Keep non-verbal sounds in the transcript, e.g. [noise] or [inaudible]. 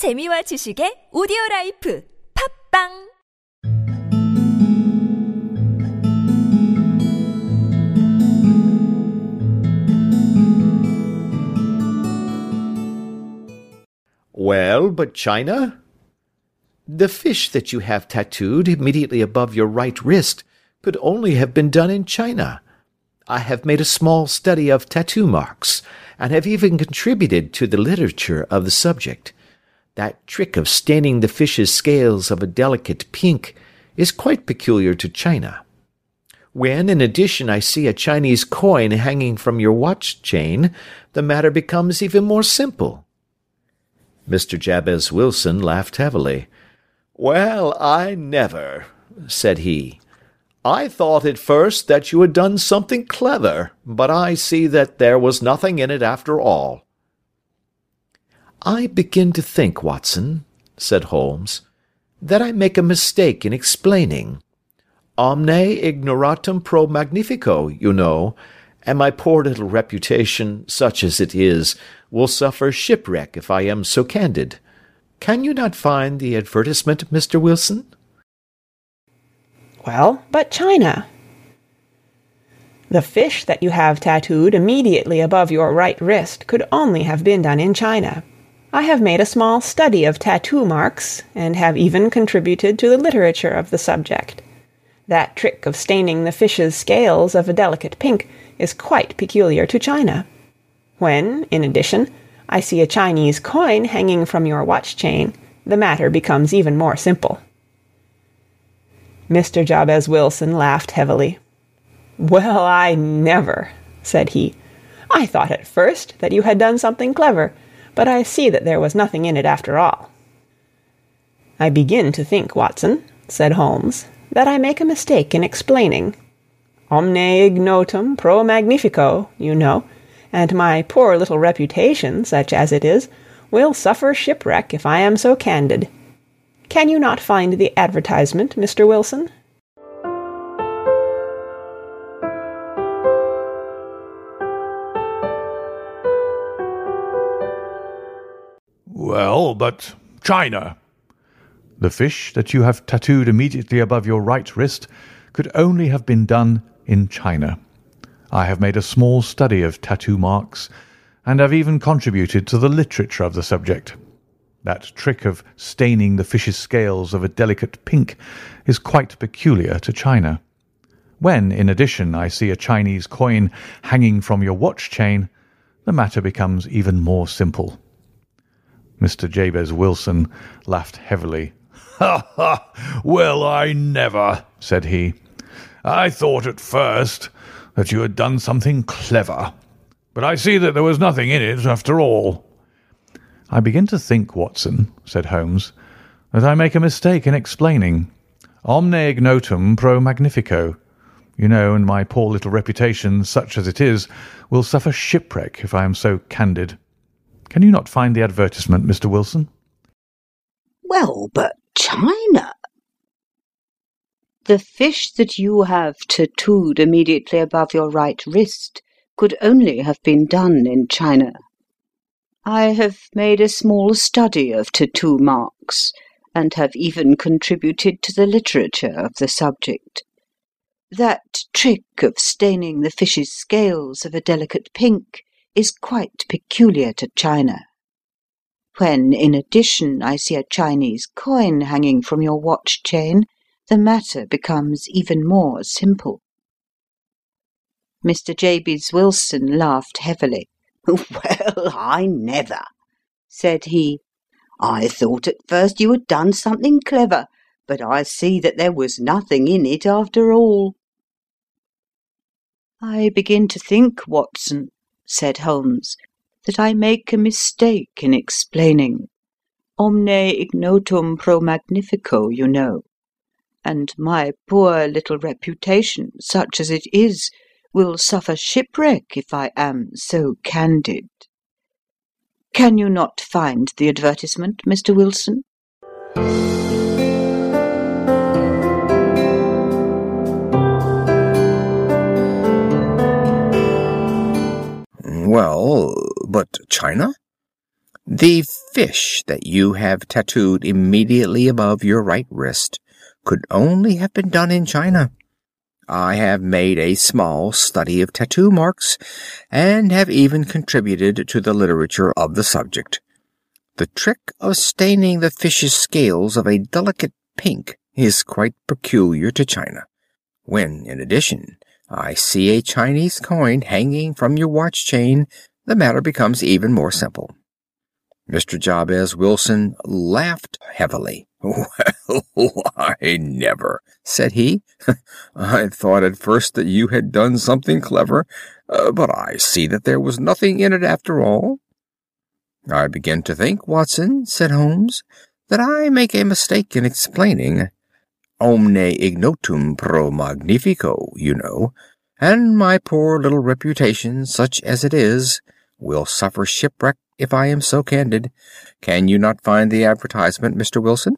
재미와 지식의 오디오 라이프 팝빵 Well, but China? The fish that you have tattooed immediately above your right wrist could only have been done in China. I have made a small study of tattoo marks, and have even contributed to the literature of the subject. That trick of staining the fish's scales of a delicate pink is quite peculiar to China. When, in addition, I see a Chinese coin hanging from your watch chain, the matter becomes even more simple. Mr. Jabez Wilson laughed heavily. Well, I never, said he. I thought at first that you had done something clever, but I see that there was nothing in it after all. I begin to think, Watson, said Holmes, that I make a mistake in explaining. Omne ignotum pro magnifico, you know, and my poor little reputation, such as it is, will suffer shipwreck if I am so candid. Can you not find the advertisement, Mr. Wilson? Well, but China. The fish that you have tattooed immediately above your right wrist could only have been done in China. I have made a small study of tattoo marks, and have even contributed to the literature of the subject. That trick of staining the fish's scales of a delicate pink is quite peculiar to China. When, in addition, I see a Chinese coin hanging from your watch chain, the matter becomes even more simple. Mr. Jabez Wilson laughed heavily. Well, I never, said he. I thought at first that you had done something clever, but I see that there was nothing in it after all. I begin to think, Watson, said Holmes, that I make a mistake in explaining. Omne ignotum pro magnifico, you know, and my poor little reputation, such as it is, will suffer shipwreck if I am so candid. Can you not find the advertisement, Mr. Wilson? But China. The fish that you have tattooed immediately above your right wrist could only have been done in China. I have made a small study of tattoo marks, and have even contributed to the literature of the subject. That trick of staining the fish's scales of a delicate pink is quite peculiar to China. When, in addition, I see a Chinese coin hanging from your watch chain, the matter becomes even more simple. Mr. Jabez Wilson laughed heavily. Ha ha! Well, I never, said he. I thought at first that you had done something clever, but I see that there was nothing in it after all. I begin to think, Watson, said Holmes, that I make a mistake in explaining. Omne ignotum pro magnifico. You know, and my poor little reputation, such as it is, will suffer shipwreck if I am so candid. Can you not find the advertisement, Mr. Wilson? Well, but China. The fish that you have tattooed immediately above your right wrist could only have been done in China. I have made a small study of tattoo marks, and have even contributed to the literature of the subject. That trick of staining the fish's scales of a delicate pink is quite peculiar to China. When, in addition, I see a Chinese coin hanging from your watch chain, the matter becomes even more simple. Mr. Jabez Wilson laughed heavily. [laughs] Well, I never, said he. I thought at first you had done something clever, but I see that there was nothing in it after all. I begin to think, Watson, said Holmes, that I make a mistake in explaining. Omne ignotum pro magnifico, you know, and my poor little reputation, such as it is, will suffer shipwreck if I am so candid. Can you not find the advertisement, Mr. Wilson? The fish that you have tattooed immediately above your right wrist could only have been done in China. I have made a small study of tattoo marks and have even contributed to the literature of the subject. The trick of staining the fish's scales of a delicate pink is quite peculiar to China. When, in addition, I see a Chinese coin hanging from your watch chain, the matter becomes even more simple. Mr. Jabez Wilson laughed heavily. [laughs] Well, I never, said he. [laughs] I thought at first that you had done something clever, uh, but I see that there was nothing in it after all. I begin to think, Watson, said Holmes, that I make a mistake in explaining. Omne ignotum pro magnifico, you know, and my poor little reputation, such as it is, will suffer shipwreck if I am so candid. Can you not find the advertisement, Mr. Wilson?